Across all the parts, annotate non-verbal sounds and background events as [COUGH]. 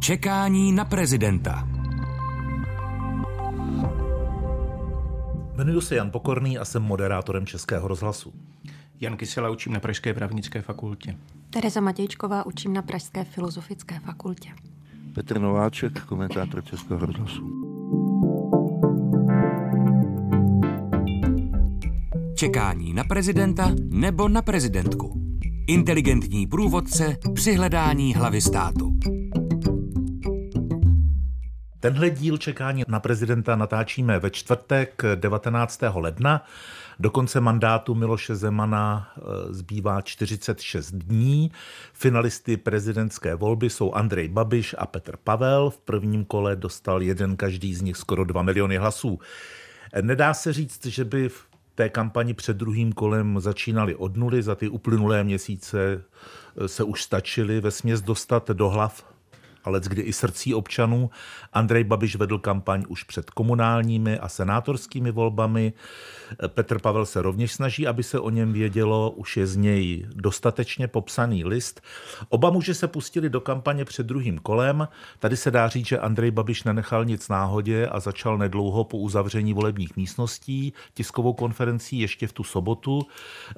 Čekání na prezidenta. Jmenuji se Jan Pokorný a jsem moderátorem Českého rozhlasu. Jan Kysela učím na Pražské právnické fakultě. Tereza Matějčková učím na Pražské filozofické fakultě. Petr Nováček, komentátor Českého rozhlasu. Čekání na prezidenta nebo na prezidentku. Inteligentní průvodce při hledání hlavy státu. Tenhle díl čekání na prezidenta natáčíme ve čtvrtek 19. ledna. Do konce mandátu Miloše Zemana eh, zbývá 46 dní. Finalisty prezidentské volby jsou Andrej Babiš a Petr Pavel. V prvním kole dostal jeden každý z nich skoro 2 miliony hlasů. Nedá se říct, že by v té kampani před druhým kolem začínali od nuly. Za ty uplynulé měsíce eh, se už stačili ve směs dostat do hlav ale kdy i srdcí občanů. Andrej Babiš vedl kampaň už před komunálními a senátorskými volbami. Petr Pavel se rovněž snaží, aby se o něm vědělo, už je z něj dostatečně popsaný list. Oba muži se pustili do kampaně před druhým kolem. Tady se dá říct, že Andrej Babiš nenechal nic náhodě a začal nedlouho po uzavření volebních místností tiskovou konferencí ještě v tu sobotu.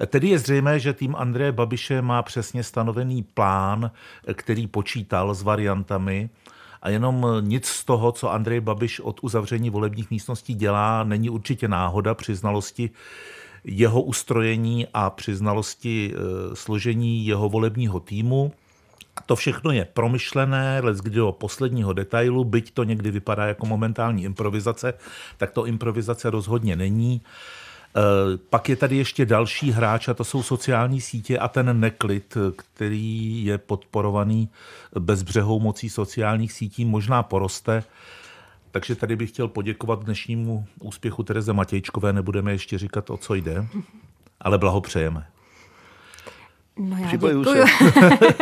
Tedy je zřejmé, že tým Andreje Babiše má přesně stanovený plán, který počítal s variantami a jenom nic z toho, co Andrej Babiš od uzavření volebních místností dělá, není určitě náhoda při znalosti jeho ustrojení a při znalosti e, složení jeho volebního týmu. To všechno je promyšlené, les kdy do posledního detailu, byť to někdy vypadá jako momentální improvizace, tak to improvizace rozhodně není. Eh, pak je tady ještě další hráč a to jsou sociální sítě a ten neklid, který je podporovaný bezbřehou mocí sociálních sítí, možná poroste. Takže tady bych chtěl poděkovat dnešnímu úspěchu Tereze Matějčkové, nebudeme ještě říkat, o co jde, ale blahopřejeme. No já děkuju. [LAUGHS]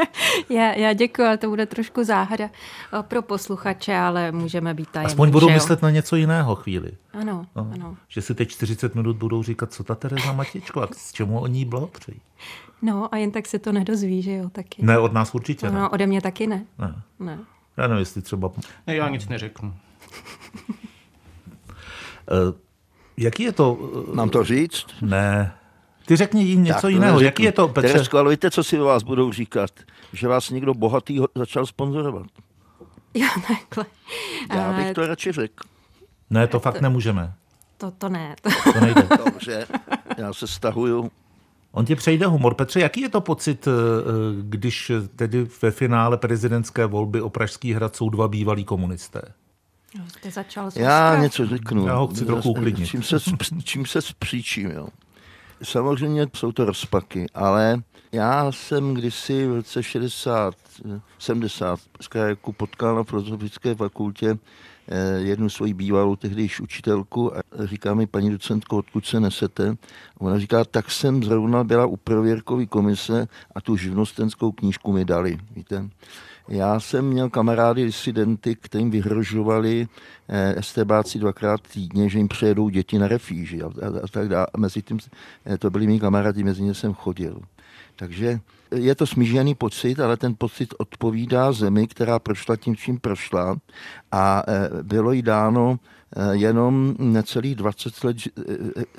[LAUGHS] já, já děkuji, ale to bude trošku záhada eh, pro posluchače, ale můžeme být tajemní. Aspoň budou myslet na něco jiného chvíli. Ano, no, ano. Že si teď 40 minut budou říkat, co ta Tereza Matěčko a k čemu oni blahopřejí. No a jen tak se to nedozví, že jo, taky. Ne, od nás určitě no, ne. ode mě taky ne. Ne. ne. Já nevím, jestli třeba... Ne, já nic neřeknu. uh, jaký je to... Uh, Mám to říct? Ne, ty řekni jim něco tak, jiného. Jaký je to, Petře? Teresko, ale víte, co si o vás budou říkat? Že vás někdo bohatý začal sponzorovat. Jo, takhle. Já bych to radši řekl. Ne, to fakt nemůžeme. To, to ne. To, to nejde. [LAUGHS] Dobře, já se stahuju. On ti přejde humor. Petře, jaký je to pocit, eh, když tedy ve finále prezidentské volby o Pražský hrad jsou dva bývalí komunisté? Jo, jste začal Já něco řeknu. Já ho chci trochu uklidnit. Čím se, čím se spříčím, jo. Samozřejmě jsou to rozpaky, ale já jsem kdysi v roce 60, 70 z krajeku potkal na filozofické fakultě eh, jednu svoji bývalou tehdy učitelku a říká mi, paní docentko, odkud se nesete? A ona říká, tak jsem zrovna byla u prověrkové komise a tu živnostenskou knížku mi dali, víte. Já jsem měl kamarády disidenty, kterým vyhrožovali eh, estebáci dvakrát týdně, že jim přejedou děti na refíži a, a, a tak dále. Mezi tím eh, to byli mý kamarádi, mezi ně jsem chodil. Takže je to smížený pocit, ale ten pocit odpovídá zemi, která prošla tím, čím prošla a eh, bylo jí dáno jenom necelých 20 let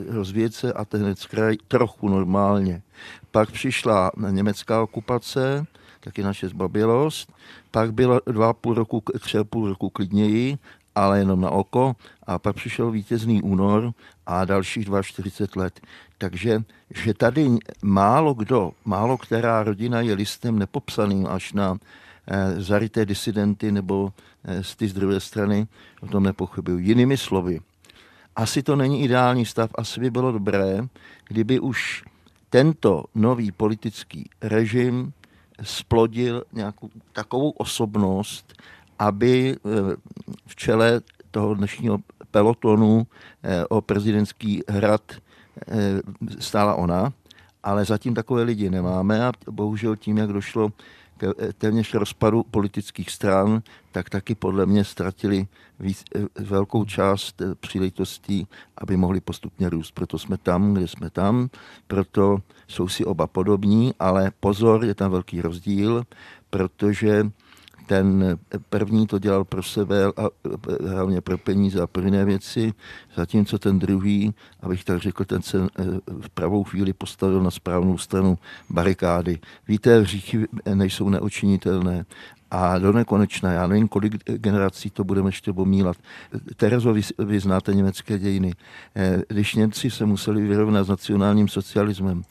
rozvíjet se a ten kraj trochu normálně. Pak přišla německá okupace, taky naše zbabilost. Pak bylo dva půl roku, tři půl roku klidněji, ale jenom na oko. A pak přišel vítězný únor a dalších 42 let. Takže že tady málo kdo, málo která rodina je listem nepopsaným až na eh, zaryté disidenty nebo eh, z ty z druhé strany, o tom nepochybuju. Jinými slovy, asi to není ideální stav, asi by bylo dobré, kdyby už tento nový politický režim splodil nějakou takovou osobnost, aby eh, v čele toho dnešního pelotonu eh, o prezidentský hrad eh, stála ona, ale zatím takové lidi nemáme a bohužel tím, jak došlo téměř rozpadu politických stran, tak taky podle mě ztratili víc, velkou část příležitostí, aby mohli postupně růst. Proto jsme tam, kde jsme tam, proto jsou si oba podobní, ale pozor, je tam velký rozdíl, protože ten první to dělal pro sebe a hlavně pro peníze a pro jiné věci, zatímco ten druhý, abych tak řekl, ten se v pravou chvíli postavil na správnou stranu barikády. Víte, hříchy nejsou neočinitelné a do nekonečna, já nevím, kolik generací to budeme ještě pomílat. Terezo, vy, vy znáte německé dějiny. Eh, když Němci se museli vyrovnat s nacionálním socialismem,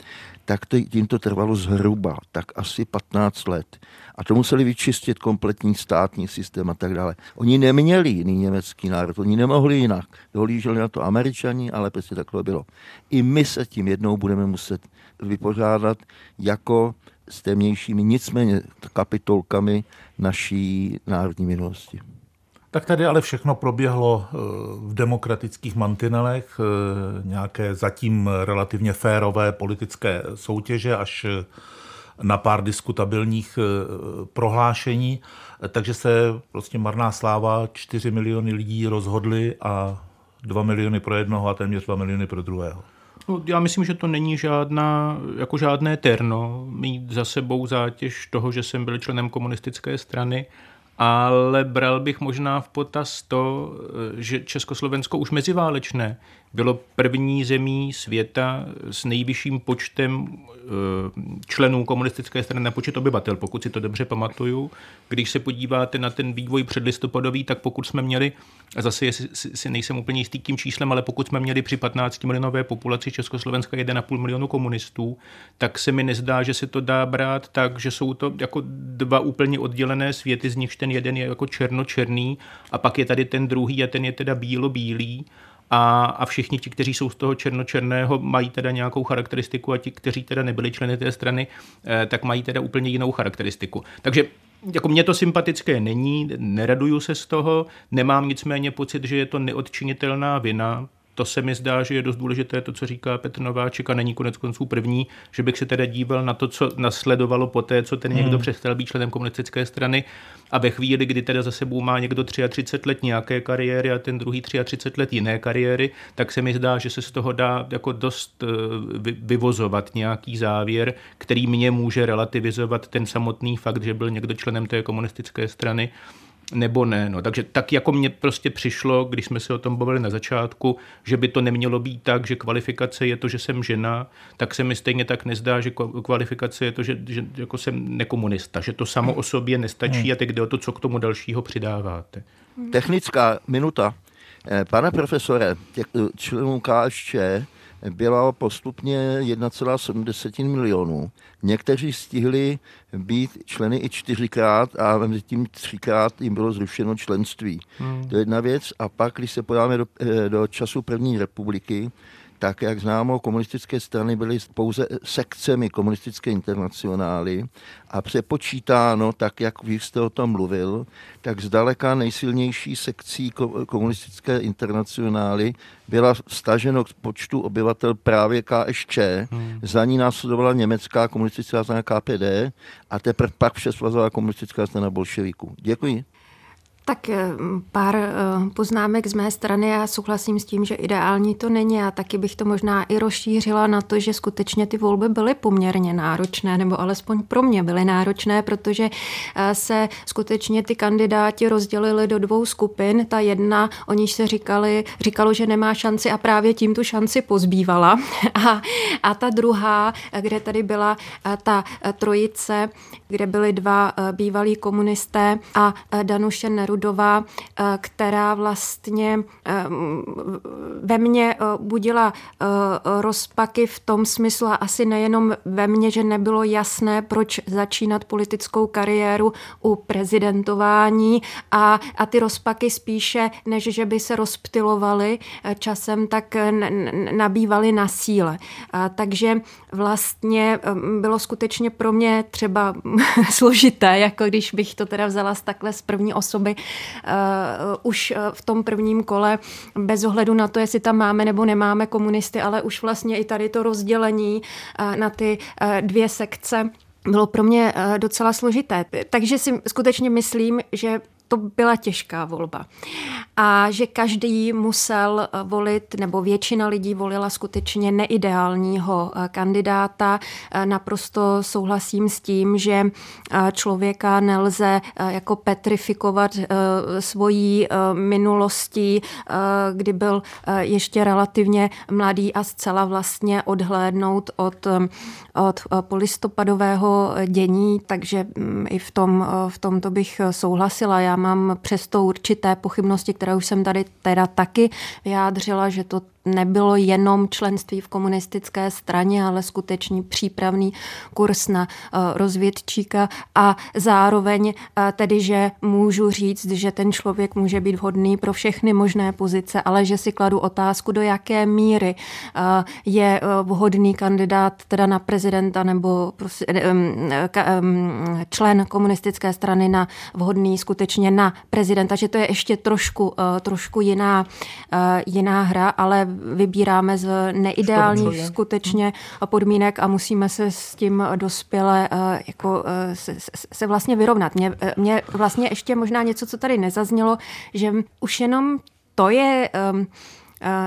tak tím to trvalo zhruba tak asi 15 let. A to museli vyčistit kompletní státní systém a tak dále. Oni neměli jiný německý národ, oni nemohli jinak. Dohlíželi na to američani, ale prostě takhle bylo. I my se tím jednou budeme muset vypořádat jako s temnějšími, nicméně kapitolkami naší národní minulosti. Tak tady ale všechno proběhlo eh, v demokratických mantinelech, eh, nějaké zatím relativně férové politické soutěže až eh, na pár diskutabilních prohlášení, takže se prostě marná sláva, 4 miliony lidí rozhodli a 2 miliony pro jednoho a téměř 2 miliony pro druhého. No, já myslím, že to není žádná, jako žádné terno mít za sebou zátěž toho, že jsem byl členem komunistické strany ale bral bych možná v potaz to, že Československo už meziválečné bylo první zemí světa s nejvyšším počtem eh, členů komunistické strany na počet obyvatel, pokud si to dobře pamatuju. Když se podíváte na ten vývoj předlistopadový, tak pokud jsme měli, a zase si nejsem úplně jistý tím číslem, ale pokud jsme měli při 15 milionové populaci Československa 1,5 milionu komunistů, tak se mi nezdá, že se to dá brát tak, že jsou to jako dva úplně oddělené světy, z nichž ten jeden je jako černo-černý a pak je tady ten druhý a ten je teda bílo-bílý a, a všichni ti, kteří jsou z toho černočerného, mají teda nějakou charakteristiku a ti, kteří teda nebyli členy té strany, eh, tak mají teda úplně jinou charakteristiku. Takže jako mně to sympatické není, neraduju se z toho, nemám nicméně pocit, že je to neodčinitelná vina, to se mi zdá, že je dost důležité to, co říká Petr Nováček a není konec konců první, že bych se teda díval na to, co nasledovalo po té, co ten někdo hmm. přestal být členem komunistické strany a ve chvíli, kdy teda za sebou má někdo 33 let nějaké kariéry a ten druhý 33 let jiné kariéry, tak se mi zdá, že se z toho dá jako dost eh, vyvozovat nějaký závěr, který mě může relativizovat ten samotný fakt, že byl někdo členem té komunistické strany nebo ne. No. Takže tak jako mně prostě přišlo, když jsme se o tom bavili na začátku, že by to nemělo být tak, že kvalifikace je to, že jsem žena, tak se mi stejně tak nezdá, že kvalifikace je to, že, že jako jsem nekomunista, že to samo o sobě nestačí hmm. a teď jde o to, co k tomu dalšího přidáváte. Technická minuta. Eh, pane profesore, těch členů KSČ bylo postupně 1,7 milionů. Někteří stihli být členy i čtyřikrát a mezi tím třikrát jim bylo zrušeno členství. Hmm. To je jedna věc. A pak, když se podáme do, eh, do času první republiky, tak jak známo, komunistické strany byly pouze sekcemi komunistické internacionály a přepočítáno, tak jak vy jste o tom mluvil, tak zdaleka nejsilnější sekcí komunistické internacionály byla staženo k počtu obyvatel právě KSČ, hmm. za ní následovala německá komunistická strana KPD a teprve pak všesvazová komunistická strana bolševiků. Děkuji. Tak eh, pár eh, poznámek z mé strany. Já souhlasím s tím, že ideální to není a taky bych to možná i rozšířila na to, že skutečně ty volby byly poměrně náročné, nebo alespoň pro mě byly náročné, protože eh, se skutečně ty kandidáti rozdělili do dvou skupin. Ta jedna, o níž se říkali, říkalo, že nemá šanci a právě tím tu šanci pozbývala. [LAUGHS] A, a ta druhá, kde tady byla ta trojice, kde byly dva bývalí komunisté a Danuše Neru Rudová, eh, která vlastně eh, ve mně eh, budila rozpaky v tom smyslu, a asi nejenom ve mně, že nebylo jasné, proč začínat politickou kariéru u prezidentování a, a ty rozpaky spíše, než že by se rozptilovaly časem, tak nabývaly na síle. Takže vlastně bylo skutečně pro mě třeba [LAUGHS] složité, jako když bych to teda vzala z takhle z první osoby, uh, už eh, v tom prvním kole, bez ohledu na to, jestli tam máme nebo nemáme komunisty, ale už vlastně i tady to rozdělení uh, na ty uh, dvě sekce bylo pro mě docela složité. Takže si skutečně myslím, že to byla těžká volba. A že každý musel volit, nebo většina lidí volila skutečně neideálního kandidáta. Naprosto souhlasím s tím, že člověka nelze jako petrifikovat svojí minulostí, kdy byl ještě relativně mladý a zcela vlastně odhlédnout od, od polistopadového dění, takže mm, i v tom, v tomto bych souhlasila. Já mám přesto určité pochybnosti, které už jsem tady teda taky vyjádřila, že to nebylo jenom členství v komunistické straně, ale skutečný přípravný kurz na eh, rozvědčíka. A zároveň eh, tedy, že můžu říct, že ten člověk může být vhodný pro všechny možné pozice, ale že si kladu otázku, do jaké míry eh, je vhodný kandidát teda na prezidenta nebo prostě, člen komunistické strany na vhodný skutečně na prezidenta, že to je ještě trošku, trošku jiná, jiná hra, ale vybíráme z neideálních skutečně podmínek a musíme se s tím dospěle eh, jako eh, se, se vlastně vyrovnat. Mě, eh, mě vlastně ještě možná něco, co tady nezaznělo, že už jenom to je um,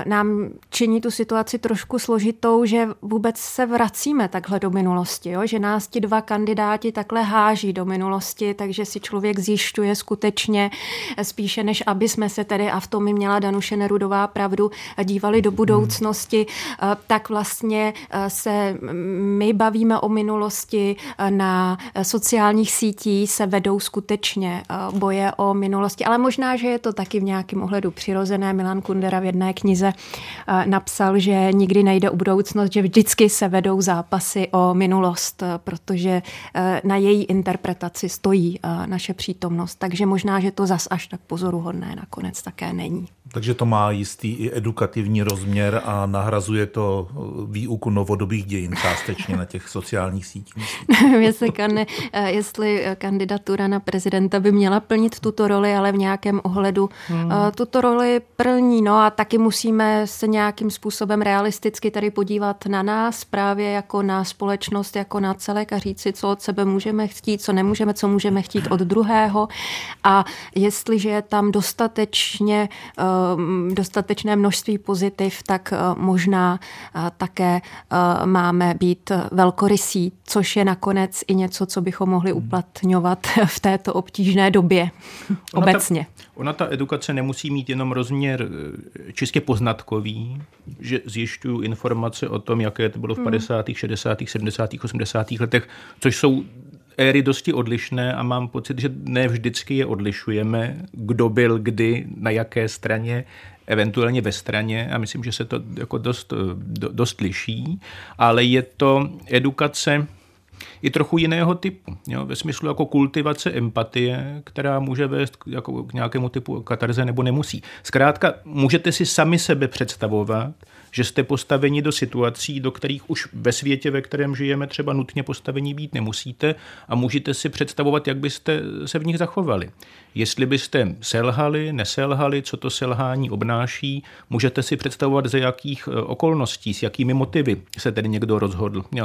nám činí tu situaci trošku složitou, že vůbec se vracíme takhle do minulosti, jo? že nás ti dva kandidáti takhle háží do minulosti, takže si člověk zjišťuje skutečně eh, spíše, než aby jsme se tedy, a v tom mi měla Danuše Nerudová pravdu, dívali do budoucnosti, tak vlastně se my bavíme o minulosti, na sociálních sítích se vedou skutečně boje o minulosti, ale možná, že je to taky v nějakém ohledu přirozené. Milan Kundera v jedné eh, napsal, že nikdy nejde o budoucnost, že vždycky se vedou zápasy o minulost, eh, protože eh, na její interpretaci stojí naše přítomnost. Takže možná, že to zas až tak pozoruhodné nakonec také není. Takže to má jistý i edukativní rozměr a nahrazuje to výuku novodobých dějin částečně na těch sociálních sítích. [LAUGHS] Nevím, jestli, kan, jestli kandidatura na prezidenta by měla plnit tuto roli, ale v nějakém ohledu hmm. tuto roli plní. No a taky musíme se nějakým způsobem realisticky tady podívat na nás právě jako na společnost, jako na celek a říci, co od sebe můžeme chtít, co nemůžeme, co můžeme chtít od druhého. A jestliže je tam dostatečně Ehm, dostatečné množství pozitiv, tak eh, možná eh, také eh, máme být velkorysí, což je nakonec i něco, co bychom mohli uplatňovat [LAUGHS] v této obtížné době obecně. Ta, ona ta edukace nemusí mít jenom rozměr čistě poznatkový, že zjišťuju informace o tom, jaké to bylo v 50., 60., 70., 80. letech, což jsou éry dosti odlišné a mám pocit, že ne vždycky je odlišujeme, kdo byl kdy, na jaké straně, eventuálně ve straně a myslím, že se to jako dost, dost liší, ale je to edukace i trochu jiného typu. Jo? Ve smyslu jako kultivace empatie, která může vést jako k nějakému typu katarze nebo nemusí. Zkrátka, můžete si sami sebe představovat, že jste postaveni do situací, do kterých už ve světě, ve kterém žijeme, třeba nutně postavení být nemusíte a můžete si představovat, jak byste se v nich zachovali. Jestli byste selhali, neselhali, co to selhání obnáší, můžete si představovat, ze jakých eh, okolností, s jakými motivy se tedy někdo rozhodl. Eh,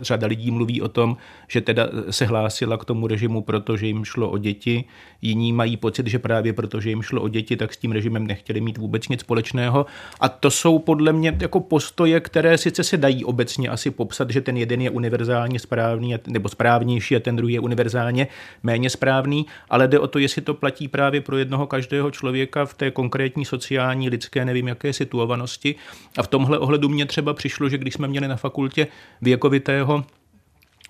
řada lidí mluví o tom, že teda se hlásila k tomu režimu, protože jim šlo o děti. Jiní mají pocit, že právě protože jim šlo o děti, tak s tím režimem nechtěli mít vůbec nic společného. A to jsou podle mě jako postoje, které sice se dají obecně asi popsat, že ten jeden je univerzálně správný nebo správnější a ten druhý je univerzálně méně správný, ale jde o to, jestli to platí právě pro jednoho každého člověka v té konkrétní sociální, lidské, nevím jaké situovanosti. A v tomhle ohledu mě třeba přišlo, že když jsme měli na fakultě věkovitého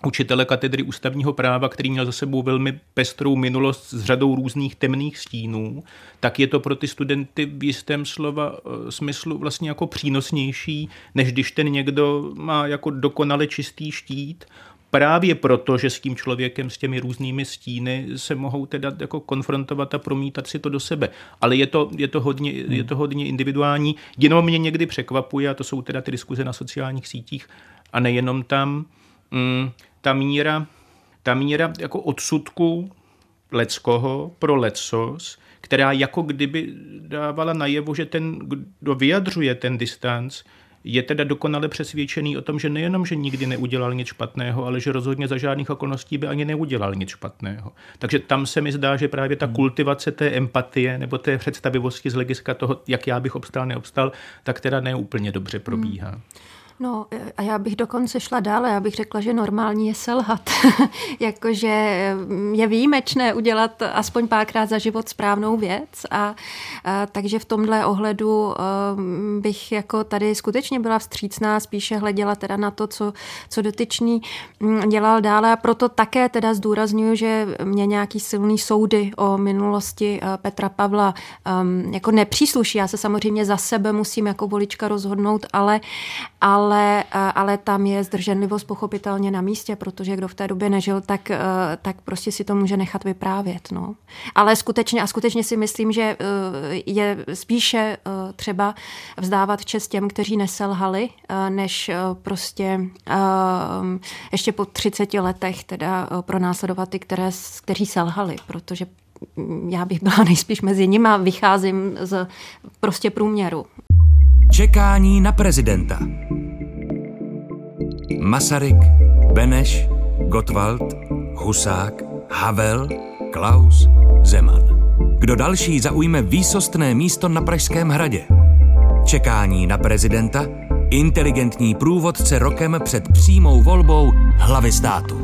učitele katedry ústavního práva, který měl za sebou velmi pestrou minulost s řadou různých temných stínů, tak je to pro ty studenty v jistém slova eh, smyslu vlastně jako přínosnější, než když ten někdo má jako dokonale čistý štít právě proto, že s tím člověkem, s těmi různými stíny se mohou teda jako konfrontovat a promítat si to do sebe. Ale je to, je to, hodně, je to hodně individuální. Jenom mě někdy překvapuje, a to jsou teda ty diskuze na sociálních sítích, a nejenom tam, mm, ta míra, ta míra jako odsudku leckoho pro lecos, která jako kdyby dávala najevo, že ten, kdo vyjadřuje ten distanc, je teda dokonale přesvědčený o tom, že nejenom, že nikdy neudělal nic špatného, ale že rozhodně za žádných okolností by ani neudělal nic špatného. Takže tam se mi zdá, že právě ta hmm. kultivace té empatie nebo té představivosti z hlediska toho, jak já bych obstal, neobstal, tak teda neúplně dobře probíhá. Hmm. No a já bych dokonce šla dále, já bych řekla, že normální je selhat. [LAUGHS] Jakože mm, je výjimečné udělat aspoň párkrát za život správnou věc a, a takže v tomhle ohledu um, bych jako tady skutečně byla vstřícná, spíše hleděla teda na to, co, co dotyčný um, dělal dále a proto také teda zdůraznuju, že mě nějaký silný soudy o minulosti uh, Petra Pavla um, jako nepřísluší. Já se samozřejmě za sebe musím jako volička rozhodnout, ale, ale ale, ale tam je zdrženlivost pochopitelně na místě, protože kdo v té době nežil, tak, eh, tak prostě si to může nechat vyprávět. No. Ale skutečně, a skutečně si myslím, že eh, je spíše eh, třeba vzdávat čest těm, kteří neselhali, než prostě ještě po 30 letech teda pro následovat ty, které, kteří selhali, protože já bych byla [LAUGHS] nejspíš mezi nimi a vycházím z prostě průměru. Čekání na prezidenta. Masaryk, Beneš, Gottwald, Husák, Havel, Klaus, Zeman. Kdo další zaujme výsostné místo na Pražském hradě? Čekání na prezidenta, inteligentní průvodce rokem před přímou volbou hlavy státu.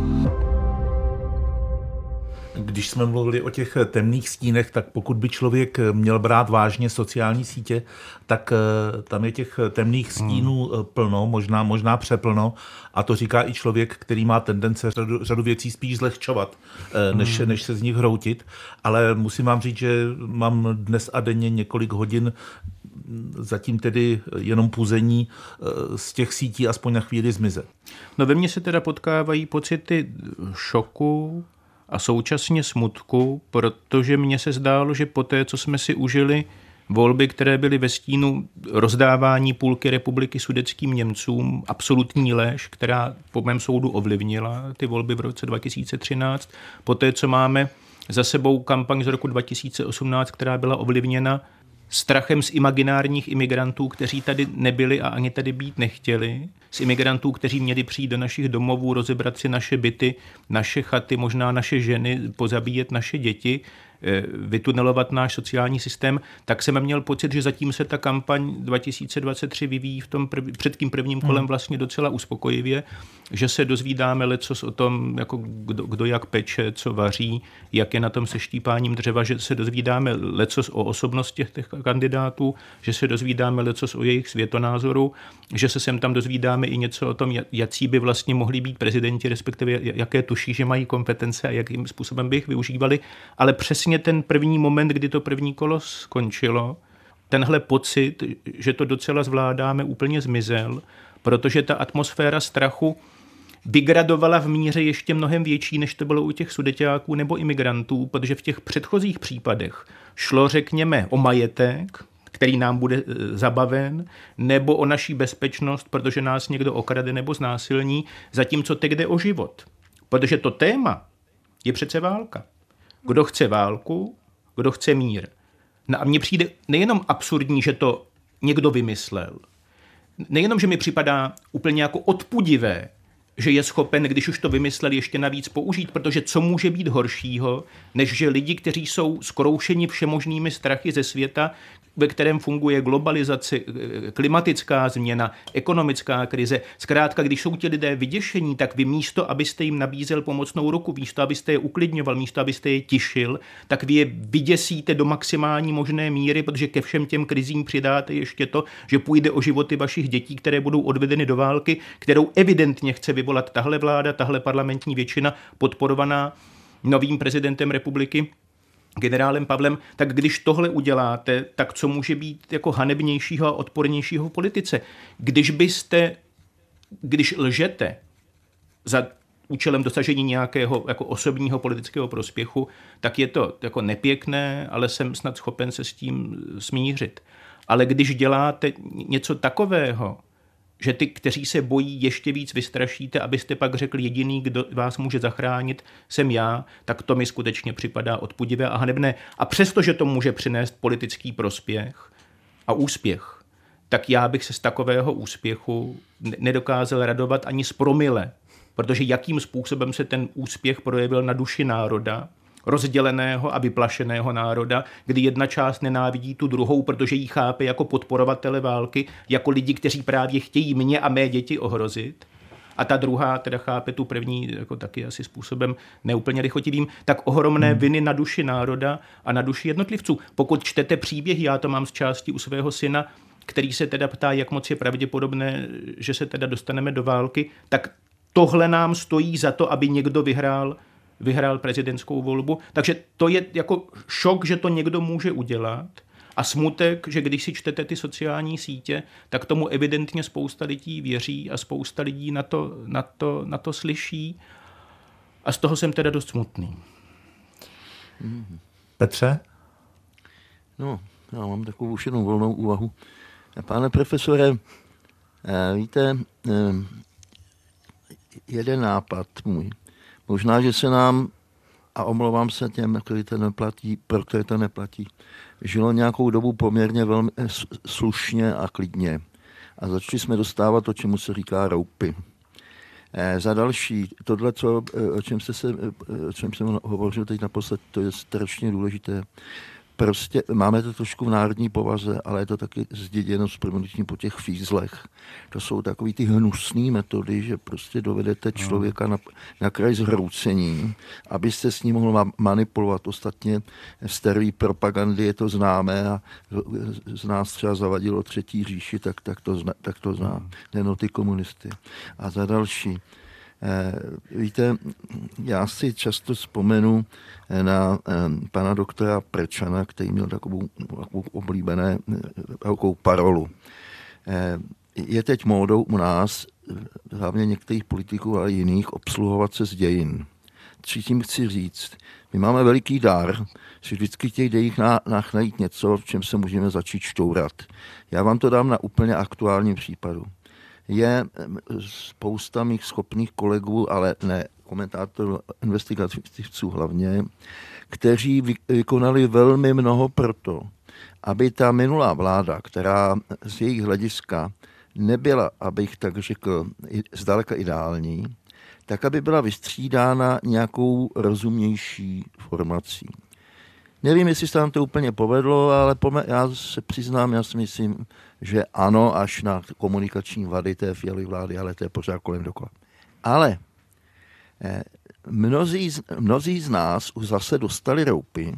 Když jsme mluvili o těch temných stínech, tak pokud by člověk měl brát vážně sociální sítě, tak eh, tam je těch temných stínů hmm. plno, možná, možná přeplno. A to říká i člověk, který má tendence řadu, řadu věcí spíš zlehčovat, eh, než, hmm. než se z nich hroutit. Ale musím vám říct, že mám dnes a denně několik hodin zatím tedy jenom puzení z těch sítí aspoň na chvíli zmizet. No ve mně se teda potkávají pocity šoku, a současně smutku, protože mně se zdálo, že po té, co jsme si užili volby, které byly ve stínu rozdávání půlky republiky sudeckým Němcům, absolutní lež, která po mém soudu ovlivnila ty volby v roce 2013, po té, co máme za sebou kampaň z roku 2018, která byla ovlivněna strachem z imaginárních imigrantů, kteří tady nebyli a ani tady být nechtěli, z imigrantů, kteří měli přijít do našich domovů, rozebrat si naše byty, naše chaty, možná naše ženy, pozabíjet naše děti, vytunelovat náš sociální systém, tak jsem měl pocit, že zatím se ta kampaň 2023 vyvíjí v tom prv, před tím prvním kolem hmm. vlastně docela uspokojivě, že se dozvídáme lecos o tom, jako kdo, kdo jak peče, co vaří, jak je na tom se štípáním dřeva, že se dozvídáme lecos o osobnostech těch kandidátů, že se dozvídáme lecos o jejich světonázoru, že se sem tam dozvídáme i něco o tom, jaký by vlastně mohli být prezidenti, respektive jaké tuší, že mají kompetence a jakým způsobem by jich využívali, ale přesně přesně ten první moment, kdy to první kolo skončilo, tenhle pocit, že to docela zvládáme, úplně zmizel, protože ta atmosféra strachu vygradovala v míře ještě mnohem větší, než to bylo u těch sudeťáků nebo imigrantů, protože v těch předchozích případech šlo, řekněme, o majetek, který nám bude e, zabaven, nebo o naší bezpečnost, protože nás někdo okrade nebo znásilní, zatímco teď jde o život. Protože to téma je přece válka. Kdo chce válku, kdo chce mír. No a mně přijde nejenom absurdní, že to někdo vymyslel, nejenom, že mi připadá úplně jako odpudivé, že je schopen, když už to vymyslel, ještě navíc použít, protože co může být horšího, než že lidi, kteří jsou skroušeni všemožnými strachy ze světa, ve kterém funguje globalizace, klimatická změna, ekonomická krize. Zkrátka, když jsou ti lidé vyděšení, tak vy místo, abyste jim nabízel pomocnou ruku, místo, abyste je uklidňoval, místo, abyste je tišil, tak vy je vyděsíte do maximální možné míry, protože ke všem těm krizím přidáte ještě to, že půjde o životy vašich dětí, které budou odvedeny do války, kterou evidentně chce vyvolat tahle vláda, tahle parlamentní většina podporovaná novým prezidentem republiky generálem Pavlem, tak když tohle uděláte, tak co může být jako hanebnějšího a odpornějšího v politice? Když byste, když lžete za účelem dosažení nějakého jako osobního politického prospěchu, tak je to jako nepěkné, ale jsem snad schopen se s tím smířit. Ale když děláte něco takového, že ty, kteří se bojí, ještě víc vystrašíte, abyste pak řekli, jediný, kdo vás může zachránit, jsem já, tak to mi skutečně připadá odpudivé a hanebné. A přesto, že to může přinést politický prospěch a úspěch, tak já bych se z takového úspěchu nedokázal radovat ani z promile, protože jakým způsobem se ten úspěch projevil na duši národa, rozděleného a vyplašeného národa, kdy jedna část nenávidí tu druhou, protože ji chápe jako podporovatele války, jako lidi, kteří právě chtějí mě a mé děti ohrozit. A ta druhá teda chápe tu první jako taky asi způsobem neúplně lichotivým, tak ohromné hmm. viny na duši národa a na duši jednotlivců. Pokud čtete příběhy, já to mám z části u svého syna, který se teda ptá, jak moc je pravděpodobné, že se teda dostaneme do války, tak tohle nám stojí za to, aby někdo vyhrál vyhrál prezidentskou volbu. Takže to je jako šok, že to někdo může udělat. A smutek, že když si čtete ty sociální sítě, tak tomu evidentně spousta lidí věří a spousta lidí na to, na to, na to slyší. A z toho jsem teda dost smutný. Petře? No, já mám takovou už jenom volnou úvahu. Pane profesore, eh, víte, eh, jeden nápad můj. Možná, že se nám, a omlouvám se těm, kteří to neplatí, pro které to neplatí, žilo nějakou dobu poměrně velmi eh, slušně a klidně. A začali jsme dostávat to, čemu se říká roupy. E, za další, tohle, co, o čem, se, o čem jsem hovořil teď naposled, to je strašně důležité prostě máme to trošku v národní povaze, ale je to taky zděděno s po těch fízlech. To jsou takové ty hnusné metody, že prostě dovedete no. člověka na, na kraj zhroucení, abyste s ním mohl manipulovat. Ostatně v staré propagandy je to známé a z nás třeba zavadilo třetí říši, tak, tak, to, zna, tak to zná. Hmm. Neno ty komunisty. A za další, víte, já si často vzpomenu eh, na eh, pana doktora Prečana, který měl takovou, takovou oblíbené velkou parolu. Je teď módou u nás, hlavně některých politiků, ale jiných, obsluhovat se z dějin. Či tím chci říct, my máme veliký dar, že vždycky těch dejích najít něco, v čem se můžeme začít šťourat. Já vám to dám na úplně aktuálním případu je spousta mých schopných kolegů, ale ne komentátorů, investigativců hlavně, kteří vykonali velmi mnoho proto, aby ta minulá vláda, která z jejich hlediska nebyla, abych tak řekl, zdaleka ideální, tak aby byla vystřídána nějakou rozumnější formací. Nevím, jestli se nám to úplně povedlo, ale já se přiznám, já si myslím, že ano, až na komunikační vady té fialy vlády, ale to je pořád kolem dokola. Ale eh, mnozí, mnozí z nás už zase dostali roupy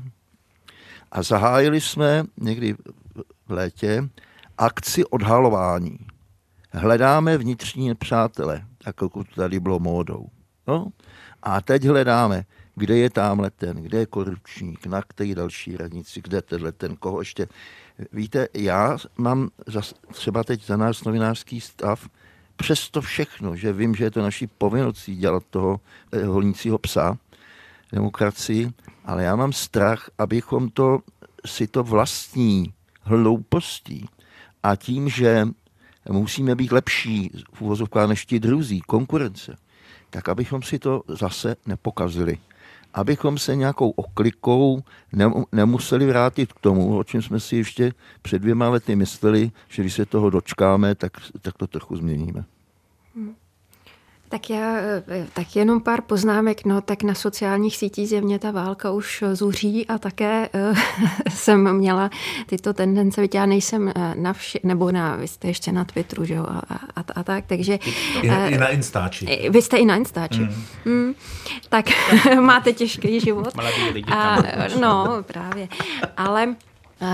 a zahájili jsme někdy v létě akci odhalování. Hledáme vnitřní nepřátele, jako to tady bylo módou. No? A teď hledáme, kde je tamhle ten, kde je korupčník, na který další radnici, kde tenhle ten, koho ještě. Víte, já mám za, třeba teď za náš novinářský stav přesto všechno, že vím, že je to naší povinností dělat toho eh, holnícího psa, demokracii, ale já mám strach, abychom to si to vlastní hloupostí a tím, že musíme být lepší v uvozovkách než ti druzí, konkurence, tak abychom si to zase nepokazili abychom se nějakou oklikou nemuseli vrátit k tomu, o čem jsme si ještě před dvěma lety mysleli, že když se toho dočkáme, tak, tak to trochu změníme. Tak já, eh, tak jenom pár poznámek, no tak na sociálních sítích zjevně ta válka už zuří a také uh, [LAUGHS] jsem měla tyto tendence, já nejsem eh, na vši, nebo na, vy jste ještě na Twitteru, že jo, a, a, a tak, takže... I, uh, I na Instači. Vy jste i na Instači. Mm. Mm, tak [LAUGHS] máte těžký život. Mladí lidi a, No, právě. Ale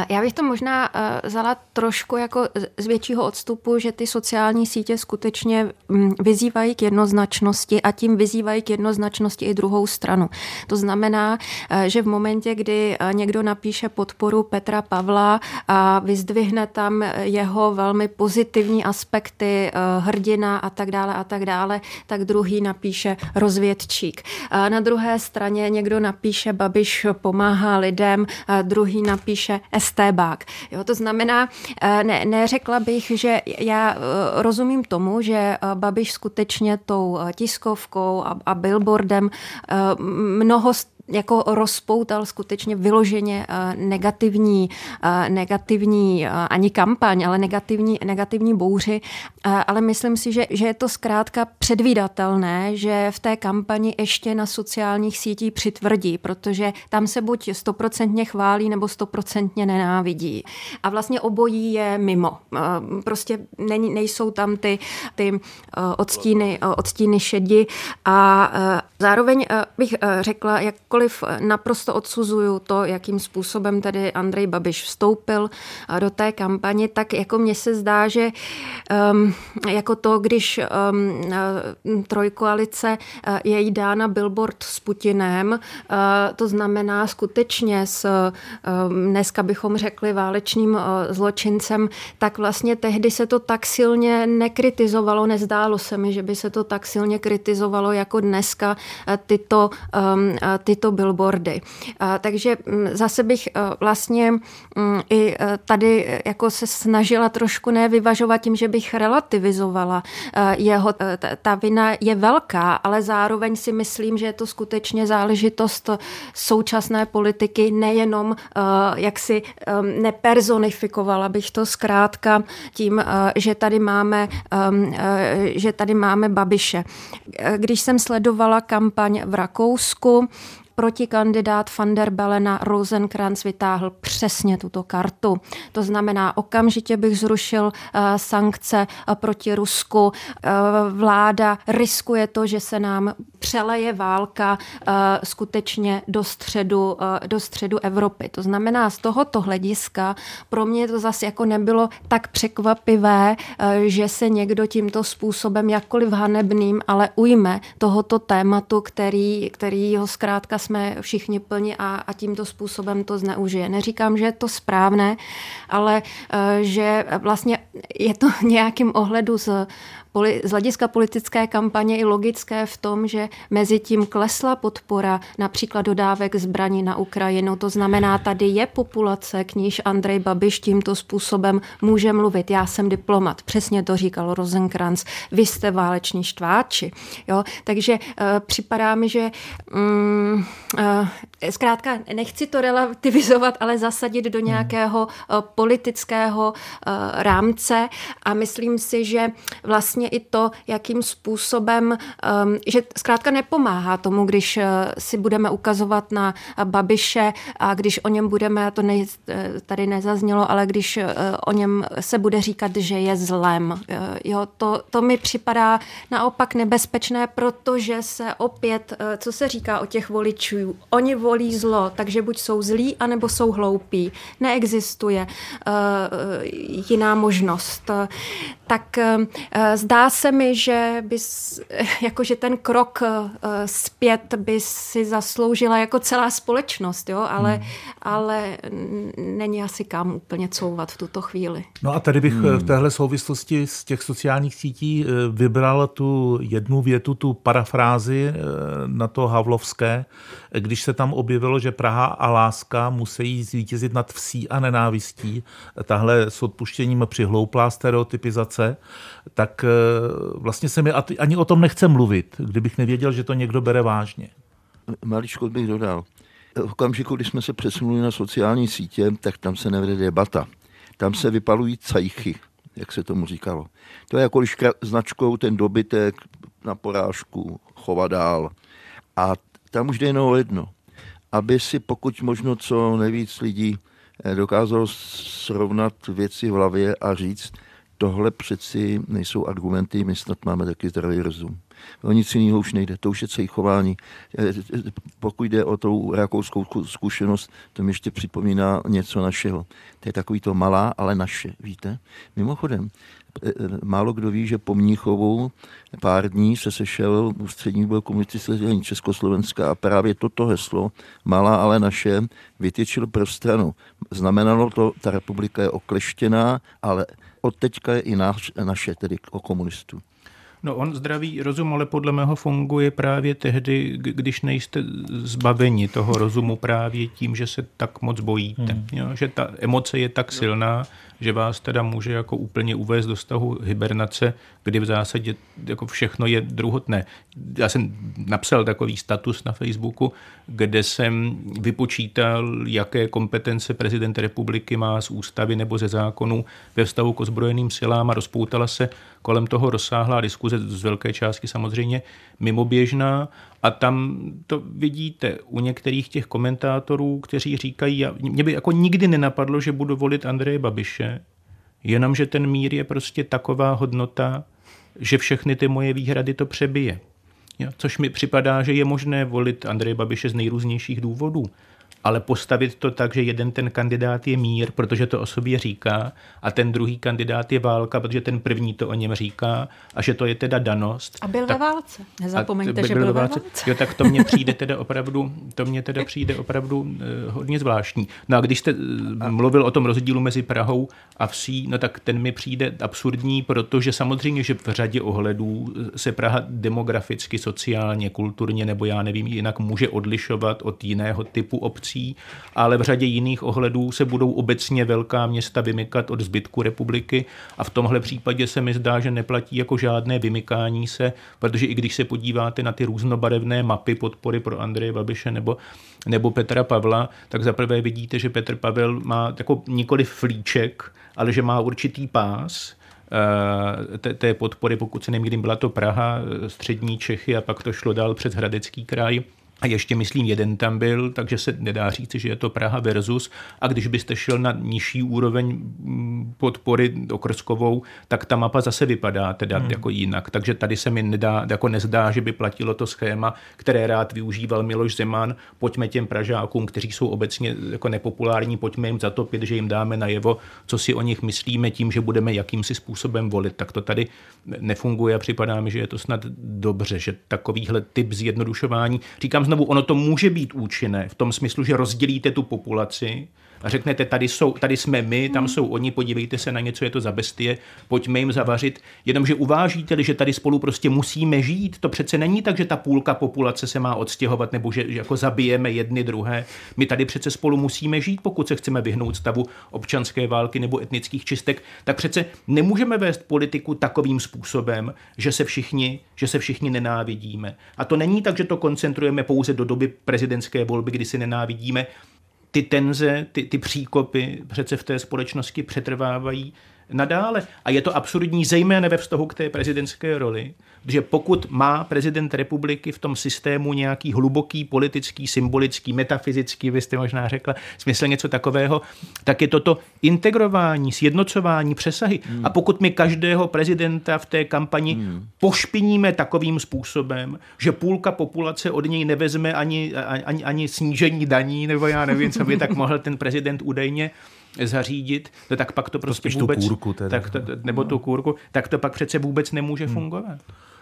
já bych to možná eh, vzala trošku jako z většího odstupu, že ty sociální sítě skutečně mm, vyzývají k jednoznačnosti a tím vyzývají k jednoznačnosti i druhou stranu. To znamená, eh, že v momentě, kdy eh, někdo napíše podporu Petra Pavla a vyzdvihne tam jeho velmi pozitivní aspekty, hrdina a tak dále a tak dále, tak druhý napíše rozvědčík. Na druhé straně někdo napíše Babiš pomáhá lidem, druhý napíše estébák. Jo, to znamená, eh, ne, neřekla bych, že já eh, rozumím tomu, že eh, Babiš skutečně tou tiskovkou a, a billboardem mnoho jako rozpoutal skutečně vyloženě negativní, negativní ani kampaň, ale negativní, negativní bouři, ale myslím si, že, že je to zkrátka předvídatelné, že v té kampani ještě na sociálních sítích přitvrdí, protože tam se buď stoprocentně chválí nebo stoprocentně nenávidí. A vlastně obojí je mimo. Prostě nejsou tam ty, ty odstíny, odstíny šedi a zároveň bych řekla, jakkoliv naprosto odsuzuju to, jakým způsobem tedy Andrej Babiš vstoupil do té kampaně, tak jako mně se zdá, že um, jako to, když um, trojkoalice je jí dána billboard s Putinem, uh, to znamená skutečně s, um, dneska bychom řekli válečným uh, zločincem, tak vlastně tehdy se to tak silně nekritizovalo, nezdálo se mi, že by se to tak silně kritizovalo jako dneska tyto, um, uh, tyto billboardy. Takže um, zase bych uh, vlastně um, i uh, tady jako se snažila trošku nevyvažovat tím, že bych relativizovala eh, jeho, eh, ta vina je velká, ale zároveň si myslím, že je to skutečně záležitost současné politiky, nejenom jak si nepersonifikovala bych to zkrátka tím, že tady máme, že tady máme Babiše. Když jsem sledovala kampaň v Rakousku, protikandidát van der Belena Rosenkrantz vytáhl přesně tuto kartu. To znamená, okamžitě bych zrušil uh, sankce uh, proti Rusku. Uh, vláda riskuje to, že se nám přeleje válka skutečně do středu, do středu Evropy. To znamená, z tohoto hlediska pro mě to zase jako nebylo tak překvapivé, že se někdo tímto způsobem jakkoliv hanebným, ale ujme tohoto tématu, který, který ho zkrátka jsme všichni plni a, a tímto způsobem to zneužije. Neříkám, že je to správné, ale eh, že vlastně je to [LAUGHS] nějakým ohledu z z hlediska politické kampaně i logické v tom, že mezi tím klesla podpora například dodávek zbraní na Ukrajinu. To znamená, tady je populace, k níž Andrej Babiš tímto způsobem může mluvit. Já jsem diplomat, přesně to říkal Rosenkrantz. Vy jste váleční štváči. Jo? Takže uh, připadá mi, že um, uh, zkrátka nechci to relativizovat, ale zasadit do nějakého uh, politického uh, rámce a myslím si, že vlastně vlastně i to, jakým způsobem, um, že zkrátka nepomáhá tomu, když uh, si budeme ukazovat na Babiše a když o něm budeme, to ne, eh, tady nezaznělo, ale když uh, o něm se bude říkat, že je zlem. Jo, to, to mi připadá naopak nebezpečné, protože se opět, co se říká o těch voličů, oni volí zlo, takže buď jsou zlí, anebo jsou hloupí. Neexistuje jiná možnost. Tak zdá se mi, že bys, [LAUGHS] jakože ten krok uh, zpět by si zasloužila jako celá společnost, jo? Ale, hmm. ale není asi kam úplně couvat v tuto chvíli. No a tady bych hmm. v téhle souvislosti z těch sociálních sítí eh, vybral tu jednu větu, tu parafrázi na to Havlovské, když se tam objevilo, že Praha a láska musí zvítězit nad vsí a nenávistí, tahle s odpuštěním přihlouplá stereotypizace, tak vlastně se mi ani o tom nechce mluvit, kdybych nevěděl, že to někdo bere vážně. Maličko bych dodal. V okamžiku, když jsme se přesunuli na sociální sítě, tak tam se nevede debata. Tam se vypalují cajchy, jak se tomu říkalo. To je jako když značkou ten dobytek na porážku chova dál. A tam už jde jenom o jedno. Aby si pokud možno co nejvíc lidí eh, dokázalo srovnat věci v hlavě a říct, tohle přeci nejsou argumenty, my snad máme taky zdravý rozum. O nic jiného už nejde, to už je celý chování. Eh, pokud jde o tou rakouskou zkušenost, to mi ještě připomíná něco našeho. To je takový to malá, ale naše, víte? Mimochodem, eh, eh, málo kdo ví, že po Mníchovu pár dní se sešel ústřední byl komunistické Československa a právě toto heslo, malá, ale naše, vytyčil pro stranu. Znamenalo to, ta republika je okleštěná, ale od teďka je i naš, naše, tedy o komunistů. No on zdravý rozum, ale podle mého funguje právě tehdy, když nejste zbaveni toho rozumu právě tím, že se tak moc bojíte. Hmm. Jo, že ta emoce je tak silná, že vás teda může jako úplně uvést do stavu hibernace, kdy v zásadě jako všechno je druhotné. Já jsem napsal takový status na Facebooku, kde jsem vypočítal, jaké kompetence prezident republiky má z ústavy nebo ze zákonu ve vztahu k ozbrojeným silám a rozpoutala se kolem toho rozsáhlá diskuze z velké části samozřejmě mimoběžná a tam to vidíte u některých těch komentátorů, kteří říkají, mě by jako nikdy nenapadlo, že budu volit Andreje Babiše, jenomže ten mír je prostě taková hodnota, že všechny ty moje výhrady to přebije. Což mi připadá, že je možné volit Andreje Babiše z nejrůznějších důvodů ale postavit to tak, že jeden ten kandidát je mír, protože to o sobě říká, a ten druhý kandidát je válka, protože ten první to o něm říká, a že to je teda danost. A byl tak, ve válce. Nezapomeňte, byl že byl ve válce. válce. Jo, tak to mně [LAUGHS] přijde teda opravdu, to mně teda přijde opravdu uh, hodně zvláštní. No a když jste uh, mluvil o tom rozdílu mezi Prahou a vsí, no tak ten mi přijde absurdní, protože samozřejmě, že v řadě ohledů se Praha demograficky, sociálně, kulturně nebo já nevím, jinak může odlišovat od jiného typu obcí obcí, ale v řadě jiných ohledů se budou obecně velká města vymykat od zbytku republiky a v tomhle případě se mi zdá, že neplatí jako žádné vymykání se, protože i když se podíváte na ty různobarevné mapy podpory pro Andreje Babiše nebo, nebo Petra Pavla, tak zaprvé vidíte, že Petr Pavel má jako nikoli flíček, ale že má určitý pás, eh, té podpory, pokud se nemýlím, byla to Praha, střední Čechy a pak to šlo dál přes Hradecký kraj a ještě myslím, jeden tam byl, takže se nedá říci, že je to Praha versus. A když byste šel na nižší úroveň mm, podpory okrskovou, tak ta mapa zase vypadá teda hmm. jako jinak. Takže tady se mi nedá, jako nezdá, že by platilo to schéma, které rád využíval Miloš Zeman. Pojďme těm Pražákům, kteří jsou obecně jako nepopulární, pojďme jim zatopit, že jim dáme najevo, co si o nich myslíme tím, že budeme jakýmsi způsobem volit. Tak to tady nefunguje a připadá mi, že je to snad dobře, že takovýhle typ zjednodušování, říkám znovu, ono to může být účinné v tom smyslu, že rozdělíte tu populaci a řeknete, tady, jsou, tady jsme my, tam jsou oni, podívejte se na něco, je to za bestie, pojďme jim zavařit. Jenomže uvážíte že tady spolu prostě musíme žít, to přece není tak, že ta půlka populace se má odstěhovat nebo že, že jako zabijeme jedny druhé. My tady přece spolu musíme žít, pokud se chceme vyhnout stavu občanské války nebo etnických čistek, tak přece nemůžeme vést politiku takovým způsobem, že se všichni, že se všichni nenávidíme. A to není tak, že to koncentrujeme pouze do doby prezidentské volby, kdy si nenávidíme. Ty tenze, ty, ty příkopy přece v té společnosti přetrvávají nadále. A je to absurdní zejména ve vztahu k té prezidentské roli, že pokud má prezident republiky v tom systému nějaký hluboký politický, symbolický, metafyzický, vy jste možná řekla, smysl něco takového, tak je toto integrování, sjednocování, přesahy. Hmm. A pokud my každého prezidenta v té kampani hmm. pošpiníme takovým způsobem, že půlka populace od něj nevezme ani, ani, ani snížení daní, nebo já nevím, co by tak mohl ten prezident údajně zařídit, no tak pak to prostě to vůbec... Tu kůrku teda. Tak to, nebo no. tu kůrku, tak to pak přece vůbec nemůže hmm. fungovat.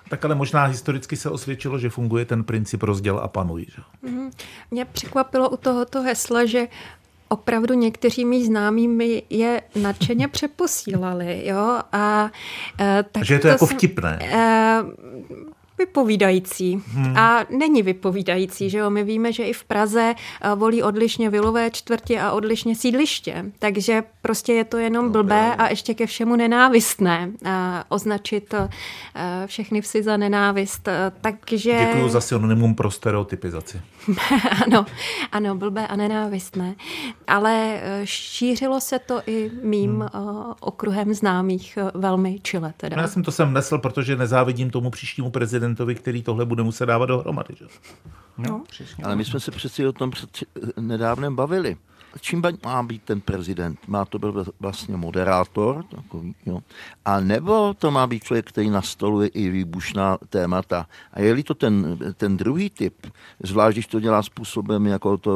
Tak ale možná historicky se osvědčilo, že funguje ten princip rozděl a panuj. Že? Mm-hmm. Mě překvapilo u tohoto hesla, že opravdu někteří mý známí mi je nadšeně [LAUGHS] přeposílali. Jo? A, e, tak že je to, to jako jsem, vtipné. E, vypovídající. Hmm. A není vypovídající, že jo? My víme, že i v Praze eh, volí odlišně vilové čtvrti a odlišně sídliště. Takže prostě je to jenom no, blbé a ještě ke všemu nenávistné. A označit eh, všechny vsi za nenávist. Eh, takže... Děkuji za synonymum pro stereotypizaci. [LAUGHS] ano, ano, blbé a nenávistné. Ale šířilo se to i mým hmm. okruhem známých velmi čile. Teda. No, já jsem to sem nesl, protože nezávidím tomu příštímu prezidentu prezidentovi, který tohle bude muset dávat dohromady. Že? No, no. Ale my jsme se přeci o tom před nedávnem bavili čím má být ten prezident? Má to být vlastně moderátor, takový, jo? a nebo to má být člověk, který nastoluje i výbušná témata. A je-li to ten, ten druhý typ, zvlášť když to dělá způsobem, jako to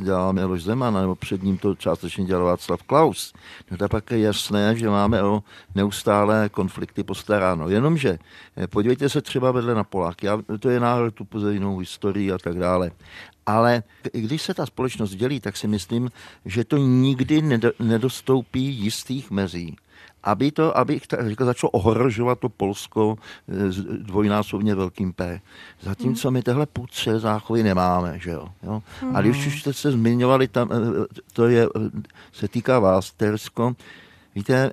dělá Miloš Zeman, nebo před ním to částečně dělal Václav Klaus, no tak pak je jasné, že máme o neustálé konflikty postaráno. Jenomže eh, podívejte se třeba vedle na Poláky, to je náhled tu pozejnou historii a tak dále. Ale když se ta společnost dělí, tak si myslím, že to nikdy nedostoupí jistých mezí. aby to, aby říkal, začalo ohrožovat to Polsko eh, s dvojnásobně velkým P. Zatímco my tehle půdce záchovy nemáme, že jo. jo? A když už jste se zmiňovali, tam, eh, to je, se týká vás, Tersko, víte,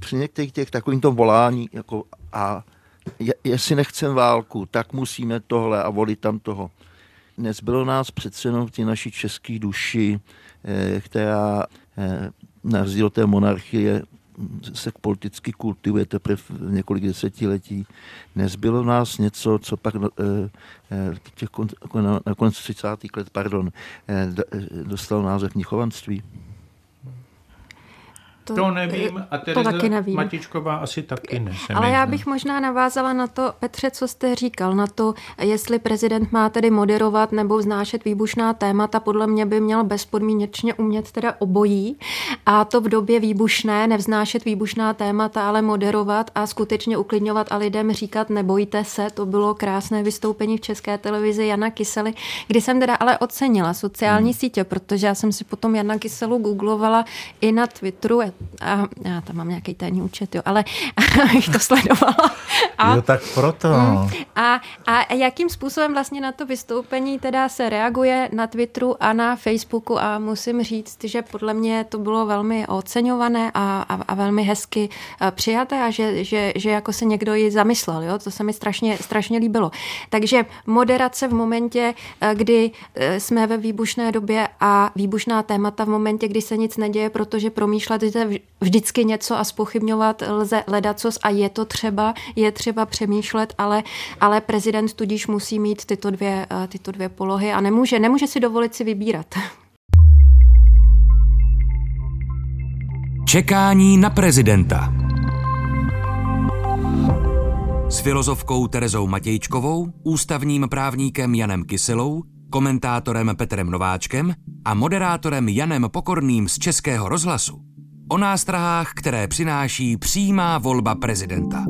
při některých těch takovým tom volání, jako a je, jestli nechcem válku, tak musíme tohle a volit tam toho. Nezbylo nás přece jenom v té naší české duši, eh, která eh, na rozdíl té monarchie se politicky kultivuje teprve několik desetiletí. Nezbylo nás něco, co pak eh, na konci 30. let pardon, dostalo název mnichovanství. To, to nevím a Tereza to taky nevím. Matičková asi taky ne. Ale já bych možná navázala na to, Petře, co jste říkal, na to, jestli prezident má tedy moderovat nebo vznášet výbušná témata, podle mě by měl bezpodmínečně umět teda obojí a to v době výbušné, nevznášet výbušná témata, ale moderovat a skutečně uklidňovat a lidem říkat nebojte se, to bylo krásné vystoupení v české televizi Jana Kysely, kdy jsem teda ale ocenila sociální hmm. sítě, protože já jsem si potom Jana Kyselu googlovala i na Twitteru, a já tam mám nějaký tajný účet, jo, ale [LAUGHS] abych to sledovala. A, jo, tak proto. Mm, a, a jakým způsobem vlastně na to vystoupení teda se reaguje na Twitteru a na Facebooku a musím říct, že podle mě to bylo velmi oceňované a, a, a velmi hezky přijaté a že, že, že jako se někdo ji zamyslel, jo, to se mi strašně, strašně líbilo. Takže moderace v momentě, kdy e, jsme ve výbušné době a výbušná témata v momentě, kdy se nic neděje, protože promýšlet vždycky něco a spochybňovat lze ledacos a je to třeba, je třeba přemýšlet, ale, ale prezident tudíž musí mít tyto dvě, eh, tyto dvě polohy a nemůže, nemůže si dovolit si vybírat. Čekání na prezidenta. S filozofkou Terezou Matějčkovou, ústavním právníkem Janem Kyselou, komentátorem Petrem Nováčkem a moderátorem Janem Pokorným z Českého rozhlasu o nástrahách, které přináší přímá volba prezidenta.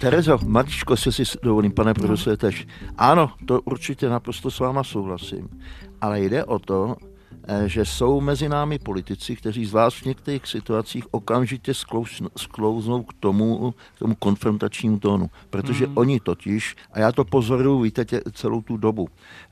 Terezo, maličko se si dovolím, pane profesore, tež. Ano, to určitě naprosto s váma souhlasím, ale jde o to, eh, že jsou mezi námi politici, kteří zvlášť v některých situacích okamžitě sklouznou k tomu, k tomu konfrontačnímu tónu. Protože mm. oni totiž, a já to pozoruju, víte, tě, celou tu dobu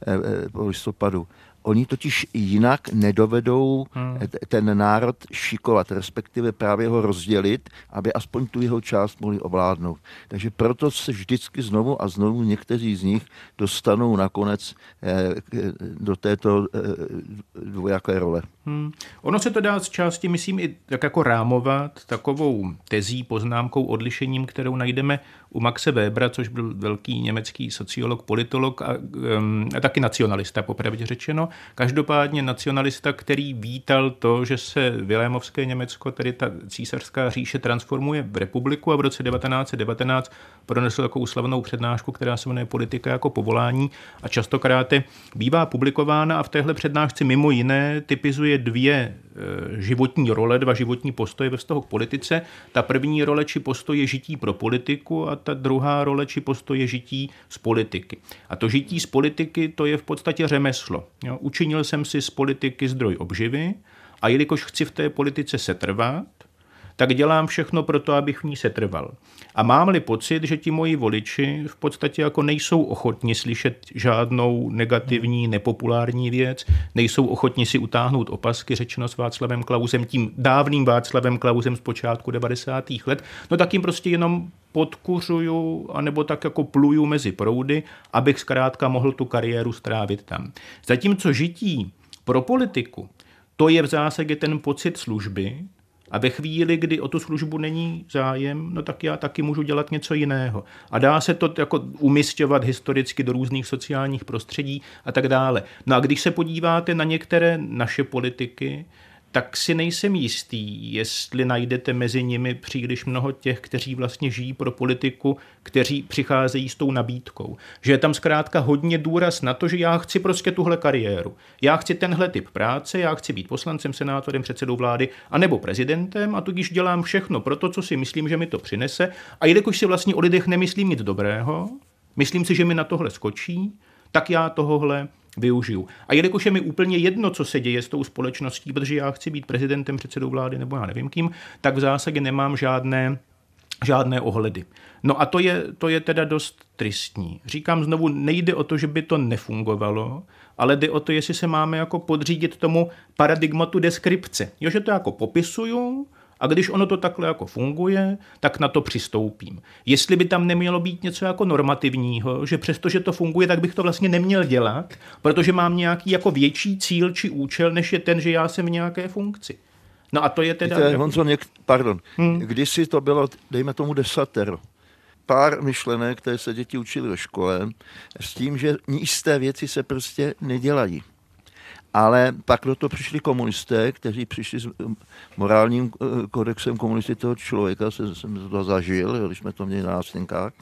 eh, eh, po listopadu, Oni totiž jinak nedovedou hmm. ten národ šikovat, respektive právě ho rozdělit, aby aspoň tu jeho část mohli ovládnout. Takže proto se vždycky znovu a znovu někteří z nich dostanou nakonec eh, do této eh, dvojaké role. Hmm. Ono se to dá z části, myslím, i tak jako rámovat takovou tezí, poznámkou, odlišením, kterou najdeme u Maxe Webera, což byl velký německý sociolog, politolog a, um, a taky nacionalista, popravdě řečeno. Každopádně nacionalista, který vítal to, že se Vilémovské Německo, tedy ta císařská říše, transformuje v republiku a v roce 1919 pronesl takovou slavnou přednášku, která se jmenuje Politika jako povolání a častokrát bývá publikována a v téhle přednášce mimo jiné typizuje dvě životní role, dva životní postoje ve vztahu k politice. Ta první role či postoj je žití pro politiku a ta druhá role či postoj je žití z politiky. A to žití z politiky to je v podstatě řemeslo. Jo, učinil jsem si z politiky zdroj obživy a jelikož chci v té politice setrvat, tak dělám všechno pro to, abych v ní setrval. A mám-li pocit, že ti moji voliči v podstatě jako nejsou ochotni slyšet žádnou negativní, nepopulární věc, nejsou ochotni si utáhnout opasky, řečeno s Václavem Klausem, tím dávným Václavem Klausem z počátku 90. let, no tak jim prostě jenom podkuřuju, anebo tak jako pluju mezi proudy, abych zkrátka mohl tu kariéru strávit tam. Zatímco žití pro politiku, to je v zásadě ten pocit služby, a ve chvíli, kdy o tu službu není zájem, no tak já taky můžu dělat něco jiného. A dá se to jako umistovat historicky do různých sociálních prostředí a tak dále. No a když se podíváte na některé naše politiky, tak si nejsem jistý, jestli najdete mezi nimi příliš mnoho těch, kteří vlastně žijí pro politiku, kteří přicházejí s tou nabídkou. Že je tam zkrátka hodně důraz na to, že já chci prostě tuhle kariéru. Já chci tenhle typ práce, já chci být poslancem, senátorem, předsedou vlády a nebo prezidentem a tudíž dělám všechno pro to, co si myslím, že mi to přinese. A jelikož si vlastně o lidech nemyslím nic dobrého, myslím si, že mi na tohle skočí, tak já tohohle využiju. A jelikož je mi úplně jedno, co se děje s tou společností, protože já chci být prezidentem, předsedou vlády nebo já nevím kým, tak v zásadě nemám žádné žádné ohledy. No a to je, to je teda dost tristní. Říkám znovu, nejde o to, že by to nefungovalo, ale jde o to, jestli se máme jako podřídit tomu paradigmatu deskripce. Jo, že to jako popisuju, a když ono to takhle jako funguje, tak na to přistoupím. Jestli by tam nemělo být něco jako normativního, že přestože to funguje, tak bych to vlastně neměl dělat, protože mám nějaký jako větší cíl či účel, než je ten, že já jsem v nějaké funkci. No a to je teda... Víte, Honzo, něk... pardon, hmm. kdysi to bylo, dejme tomu desatero, pár myšlenek, které se děti učili ve škole, s tím, že jisté věci se prostě nedělají. Ale pak do toho přišli komunisté, kteří přišli s um, morálním uh, kodexem komunistického člověka, se, jsem to zažil, když jsme to měli na nástenkách.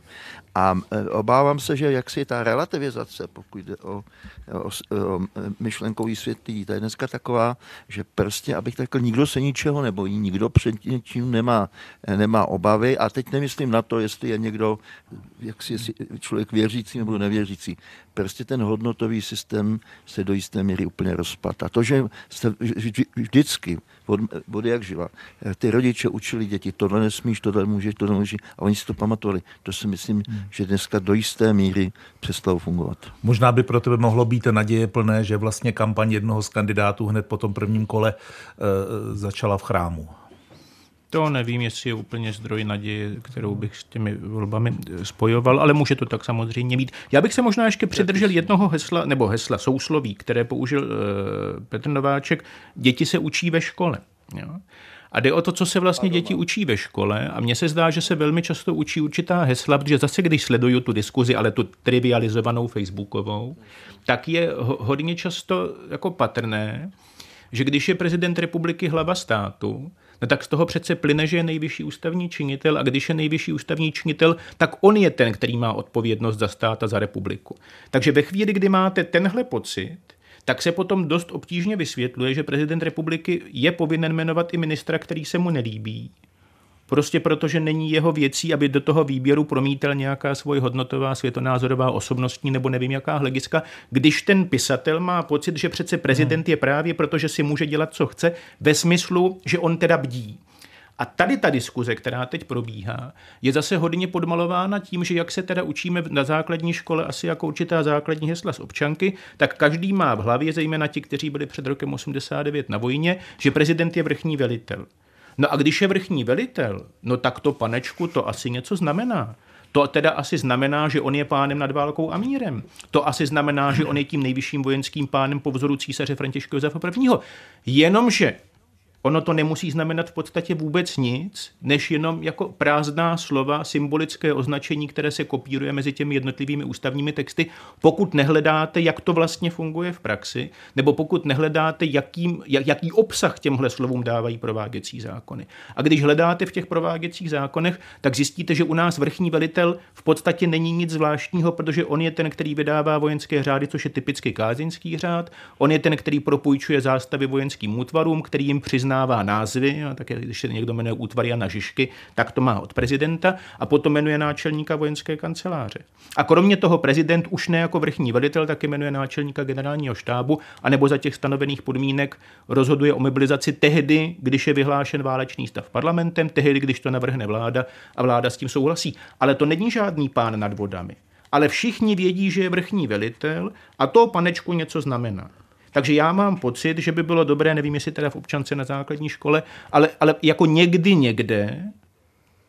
A uh, obávám se, že jaksi ta relativizace, pokud jde o, o, o myšlenkový světí, ta je dneska taková, že prostě, abych řekl, nikdo se ničeho nebojí, nikdo před něčím nemá, nemá obavy. A teď nemyslím na to, jestli je někdo, jak si člověk věřící nebo nevěřící. Prostě ten hodnotový systém se do jisté míry úplně rozpad. A to, že jste vždycky, od, od jak živa, ty rodiče učili děti, tohle nesmíš, tohle můžeš, tohle můžeš, a oni si to pamatovali. To si myslím, hmm. že dneska do jisté míry přestalo fungovat. Možná by pro tebe mohlo být naděje plné, že vlastně kampaň jednoho z kandidátů hned po tom prvním kole e, začala v chrámu. To nevím, jestli je úplně zdroj naděje, kterou bych s těmi volbami spojoval, ale může to tak samozřejmě mít. Já bych se možná ještě přidržel jednoho hesla, nebo hesla sousloví, které použil uh, Petr Nováček. Děti se učí ve škole. Jo? A jde o to, co se vlastně děti učí ve škole. A mně se zdá, že se velmi často učí určitá hesla, protože zase, když sleduju tu diskuzi, ale tu trivializovanou facebookovou, tak je hodně často jako patrné, že když je prezident republiky hlava státu, no tak z toho přece plyne, že je nejvyšší ústavní činitel a když je nejvyšší ústavní činitel, tak on je ten, který má odpovědnost za stát a za republiku. Takže ve chvíli, kdy máte tenhle pocit, tak se potom dost obtížně vysvětluje, že prezident republiky je povinen jmenovat i ministra, který se mu nelíbí. Prostě protože není jeho věcí, aby do toho výběru promítal nějaká svoje hodnotová, světonázorová, osobnostní nebo nevím jaká hlediska, když ten pisatel má pocit, že přece prezident je právě proto, že si může dělat, co chce, ve smyslu, že on teda bdí. A tady ta diskuze, která teď probíhá, je zase hodně podmalována tím, že jak se teda učíme na základní škole asi jako určitá základní hesla z občanky, tak každý má v hlavě, zejména ti, kteří byli před rokem 89 na vojně, že prezident je vrchní velitel. No a když je vrchní velitel, no tak to panečku to asi něco znamená. To teda asi znamená, že on je pánem nad válkou a mírem. To asi znamená, že on je tím nejvyšším vojenským pánem po vzoru císaře Františka Josefa I. Jenomže Ono to nemusí znamenat v podstatě vůbec nic, než jenom jako prázdná slova, symbolické označení, které se kopíruje mezi těmi jednotlivými ústavními texty, pokud nehledáte, jak to vlastně funguje v praxi, nebo pokud nehledáte, jakým, jak, jaký obsah těmhle slovům dávají prováděcí zákony. A když hledáte v těch prováděcích zákonech, tak zjistíte, že u nás vrchní velitel v podstatě není nic zvláštního, protože on je ten, který vydává vojenské řády, což je typicky kázeňský řád, on je ten, který propůjčuje zástavy vojenským útvarům, který jim přizná uznává názvy, a tak když se někdo jmenuje útvar Jana Žižky, tak to má od prezidenta a potom jmenuje náčelníka vojenské kanceláře. A kromě toho prezident už ne jako vrchní velitel, taky jmenuje náčelníka generálního štábu, anebo za těch stanovených podmínek rozhoduje o mobilizaci tehdy, když je vyhlášen válečný stav parlamentem, tehdy, když to navrhne vláda a vláda s tím souhlasí. Ale to není žádný pán nad vodami. Ale všichni vědí, že je vrchní velitel a to panečku něco znamená. Takže já mám pocit, že by bylo dobré, nevím, jestli teda v občance na základní škole, ale, ale jako někdy někde,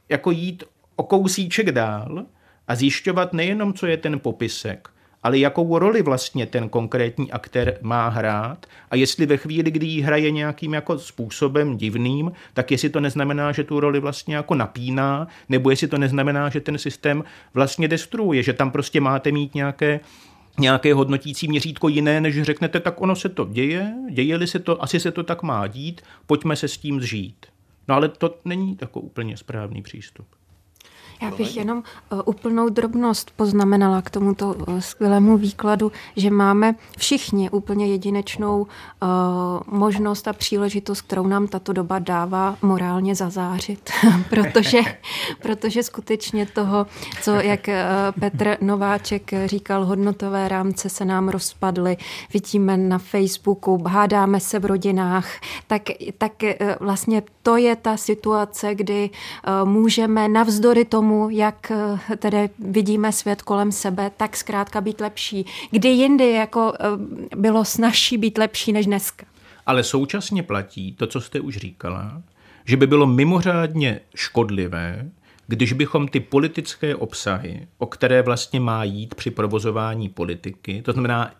jako jít o kousíček dál a zjišťovat nejenom, co je ten popisek, ale jakou roli vlastně ten konkrétní aktér má hrát a jestli ve chvíli, kdy ji hraje nějakým jako způsobem divným, tak jestli to neznamená, že tu roli vlastně jako napíná, nebo jestli to neznamená, že ten systém vlastně destruuje, že tam prostě máte mít nějaké nějaké hodnotící měřítko jiné, než řeknete, tak ono se to děje, děje-li se to, asi se to tak má dít, pojďme se s tím zžít. No ale to není jako úplně správný přístup. Já bych jenom uh, úplnou drobnost poznamenala k tomuto uh, skvělému výkladu, že máme všichni úplně jedinečnou uh, možnost a příležitost, kterou nám tato doba dává morálně zazářit, [LAUGHS] protože, [LAUGHS] protože skutečně toho, co, jak Petr Nováček říkal, hodnotové rámce se nám rozpadly, vidíme na Facebooku, hádáme se v rodinách, tak, tak vlastně to je ta situace, kdy můžeme navzdory tomu, jak uh, tedy vidíme svět kolem sebe, tak zkrátka být lepší. Kdy jindy jako uh, bylo snažší být lepší než dneska. Ale současně platí to, co jste už říkala, že by bylo mimořádně škodlivé, když bychom ty politické obsahy, o které vlastně má jít při provozování politiky, to znamená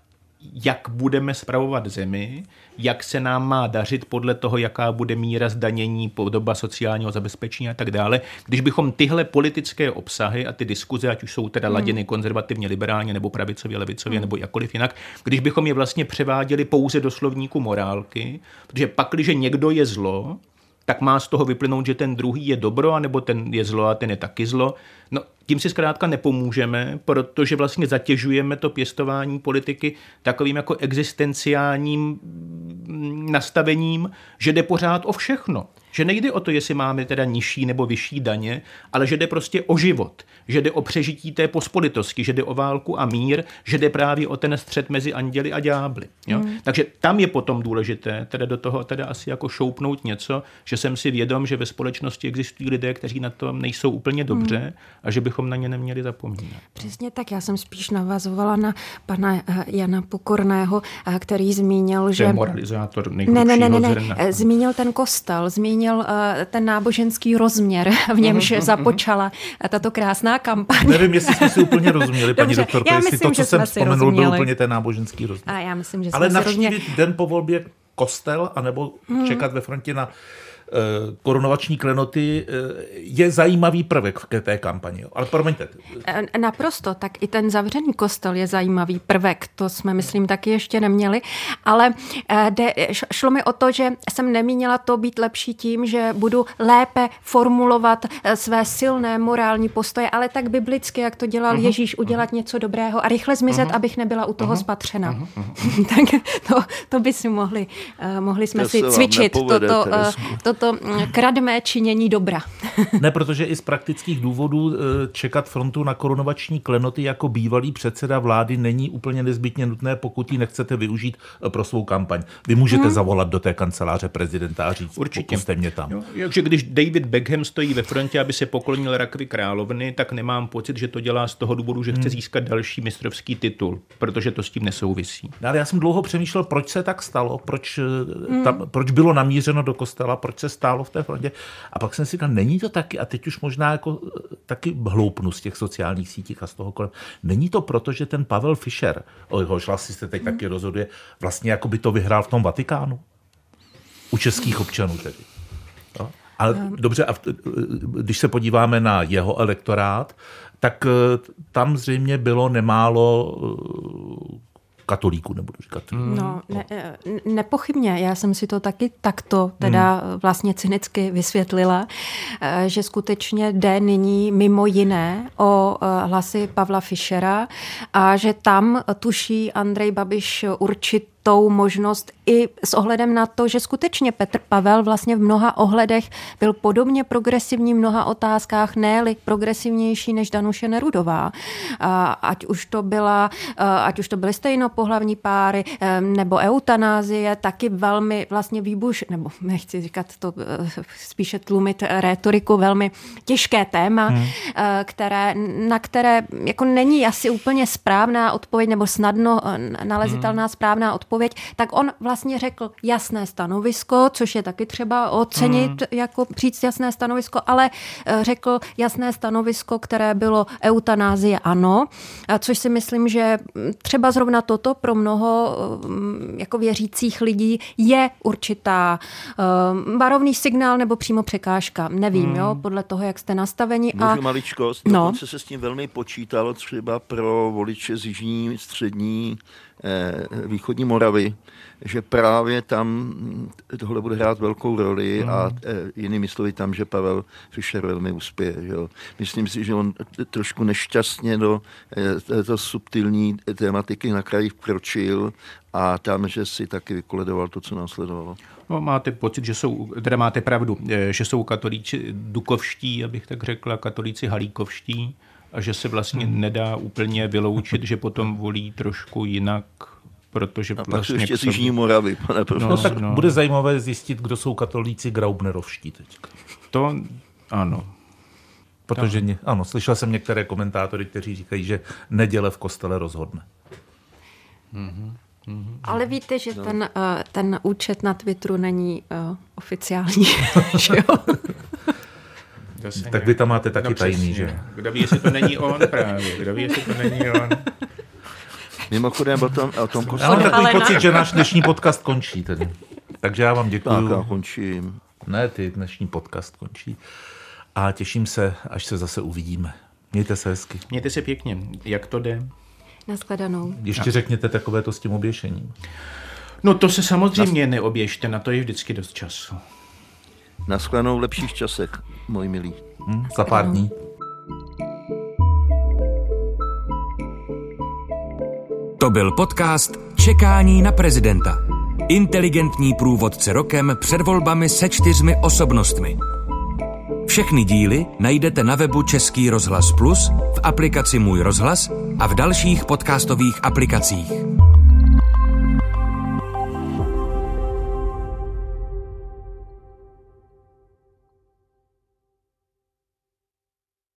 jak budeme spravovat zemi, jak se nám má dařit podle toho, jaká bude míra zdanění, podoba sociálního zabezpečení a tak dále. Když bychom tyhle politické obsahy a ty diskuze, ať už jsou teda laděny hmm. konzervativně, liberálně nebo pravicově, levicově hmm. nebo jakkoliv jinak, když bychom je vlastně převáděli pouze do slovníku morálky, protože pak, když někdo je zlo, tak má z toho vyplynout, že ten druhý je dobro, anebo ten je zlo a ten je taky zlo. No, tím si zkrátka nepomůžeme, protože vlastně zatěžujeme to pěstování politiky takovým jako existenciálním nastavením, že jde pořád o všechno. Že nejde o to, jestli máme teda nižší nebo vyšší daně, ale že jde prostě o život, že jde o přežití té pospolitosti, že jde o válku a mír, že jde právě o ten střed mezi anděli a ďábly. Jo? Mm. Takže tam je potom důležité teda do toho teda asi jako šoupnout něco, že jsem si vědom, že ve společnosti existují lidé, kteří na tom nejsou úplně dobře mm. A že bychom na ně neměli zapomínat. Přesně tak, já jsem spíš navazovala na pana eh, Jana Pokorného, eh, který zmínil, že... To je moralizátor ne, ne, ne, ne, ne, zmínil ten kostel, zmínil ten náboženský rozměr, [LAUGHS] v němž uh-huh, započala tato krásná kampaň. Nevím, jestli jsme si úplně rozuměli, paní Dobře, doktorko, jestli myslím, to, co jsem vzpomenul, byl úplně ten náboženský rozměr. A já myslím, že Ale navštívit rozuměli. den po volbě kostel, anebo hmm. čekat ve frontě na Eh, korunovační klenoty eh, je zajímavý prvek v té kampani. Ale promiňte. Eh, naprosto, tak i ten zavřený kostel je zajímavý prvek. To jsme, myslím, taky ještě neměli. Ale de, šlo mi o to, že jsem nemínila to být lepší tím, že budu lépe formulovat své silné morální postoje, ale tak biblicky, jak to dělal uh-huh. Ježíš, udělat uh-huh. něco dobrého a rychle zmizet, uh-huh. abych nebyla u toho uh-huh. spatřena. Uh-huh. [LAUGHS] tak to, to by si mohli, mohli jsme to si cvičit. Toto, to, to, to mm, kradmé činění dobra. [LAUGHS] ne, protože i z praktických důvodů eh, čekat frontu na korunovační klenoty jako bývalý předseda vlády není úplně nezbytně nutné, pokud ji nechcete využít eh, pro svou kampaň. Vy můžete hmm. zavolat do té kanceláře prezidenta a říct, Určitě. mě tam. Jo, takže když David Beckham stojí ve frontě, aby se poklonil rakvi královny, tak nemám pocit, že to dělá z toho důvodu, že chce hmm. získat další mistrovský titul, protože to s tím nesouvisí. No, ale já jsem dlouho přemýšlel, proč se tak stalo, proč, eh, hmm. tam, proč bylo namířeno do kostela, proč se stálo v té frontě. A pak jsem si říkal, není to taky, a teď už možná jako eh, taky hloupnu z těch sociálních sítích a z toho kolem, není to proto, že ten Pavel Fischer, o jehož hlasy se teď taky rozhoduje, vlastně jako by to vyhrál v tom Vatikánu? U českých občanů tedy. No? Ale um. dobře, a eh, když se podíváme na jeho elektorát, tak eh, tam zřejmě bylo nemálo katolíků, nebudu říkat. No, ne, eh, nepochybně, já jsem si to taky takto teda hmm. vlastně cynicky vysvětlila, eh, že skutečně jde nyní mimo jiné o eh, hlasy Pavla Fischera a že tam tuší Andrej Babiš určitě tou možnost i s ohledem na to, že skutečně Petr Pavel vlastně v mnoha ohledech byl podobně progresivní v mnoha otázkách, ne progresivnější než Danuše Nerudová. Ať už to byla, ať už to byly stejnopohlavní páry nebo eutanázie, taky velmi vlastně výbuš, nebo nechci říkat to, e, spíše tlumit rétoriku, velmi těžké téma, hmm. E, které, na které jako není asi úplně správná odpověď nebo snadno e, nalezitelná hmm. správná odpověď odpověď, tak on vlastně řekl jasné stanovisko, což je taky třeba ocenit, mm. jako říct jasné stanovisko, ale eh, řekl jasné stanovisko, které bylo eutanázie ano, což si myslím, že mm, třeba zrovna toto pro mnoho mm, jako věřících lidí je určitá uh, varovný signál nebo přímo překážka. Nevím, mm. jo, podle toho, jak jste nastaveni. Můžu a... maličkost, no. se s tím velmi počítalo třeba pro voliče z jižní, střední, eh, východní Moravy, že právě tam tohle bude hrát velkou roli mm. a e, jinými slovy tam, že Pavel Fischer velmi uspěje. Že jo. Myslím si, že on trošku nešťastně do e, této subtilní tematiky na kraji vkročil a tam, že si taky vykoledoval to, co následovalo. No, máte pocit, že jsou, teda máte pravdu, že jsou katolíci dukovští, abych tak řekla, katolíci halíkovští a že se vlastně hmm. nedá úplně vyloučit, že potom volí trošku jinak protože a vlastně pak ještě z Jižní Moravy, pane no, no, tak no. bude zajímavé zjistit, kdo jsou katolíci Graubnerovští teď. To ano. Protože, ně, ano, slyšel jsem některé komentátory, kteří říkají, že neděle v kostele rozhodne. Mm-hmm. Mm-hmm. Ale víte, že no. ten, uh, ten účet na Twitteru není uh, oficiální, [LAUGHS] že jo? Tak vy tam máte taky no, tajný, že? Kdo ví, jestli to není on právě. Kdo ví, jestli to není on. Mimochodem o tom, o tom Já mám takový pocit, že náš dnešní podcast končí tedy. Takže já vám děkuji. Tak já končím. Ne, ty dnešní podcast končí. A těším se, až se zase uvidíme. Mějte se hezky. Mějte se pěkně. Jak to jde? Naschledanou. Ještě řekněte takové to s tím oběšením. No to se samozřejmě Nas... neoběžte, na to je vždycky dost času. Naschledanou v lepších časech, můj milý. Hmm, za pár dní. To byl podcast Čekání na prezidenta. Inteligentní průvodce rokem před volbami se čtyřmi osobnostmi. Všechny díly najdete na webu Český rozhlas Plus, v aplikaci Můj rozhlas a v dalších podcastových aplikacích.